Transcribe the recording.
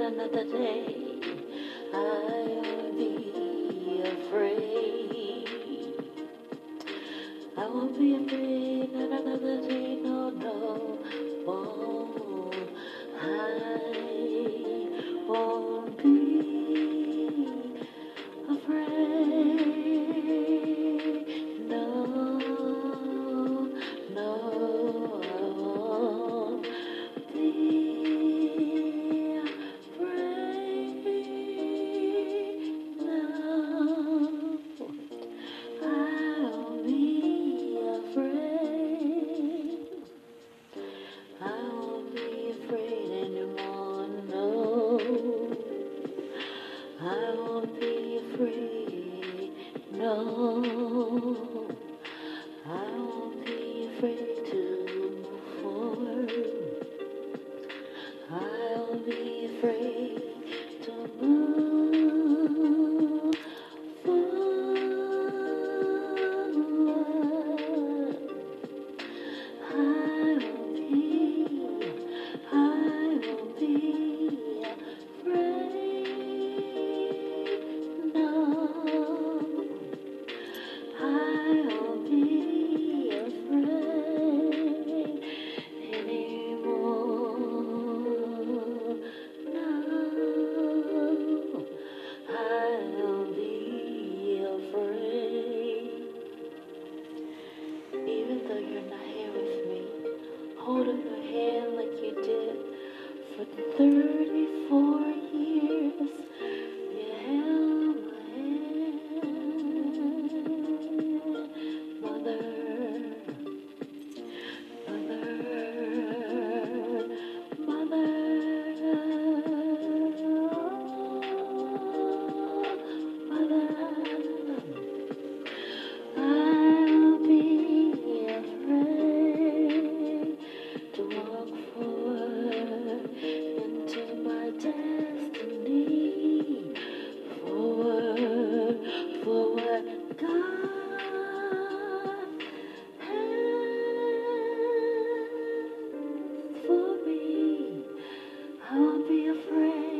another day. I won't be afraid. I won't be afraid. I won't be afraid. No, I won't be afraid I won't be afraid. Even though you're not here with me, holding your hand like you did for 34 years, be afraid.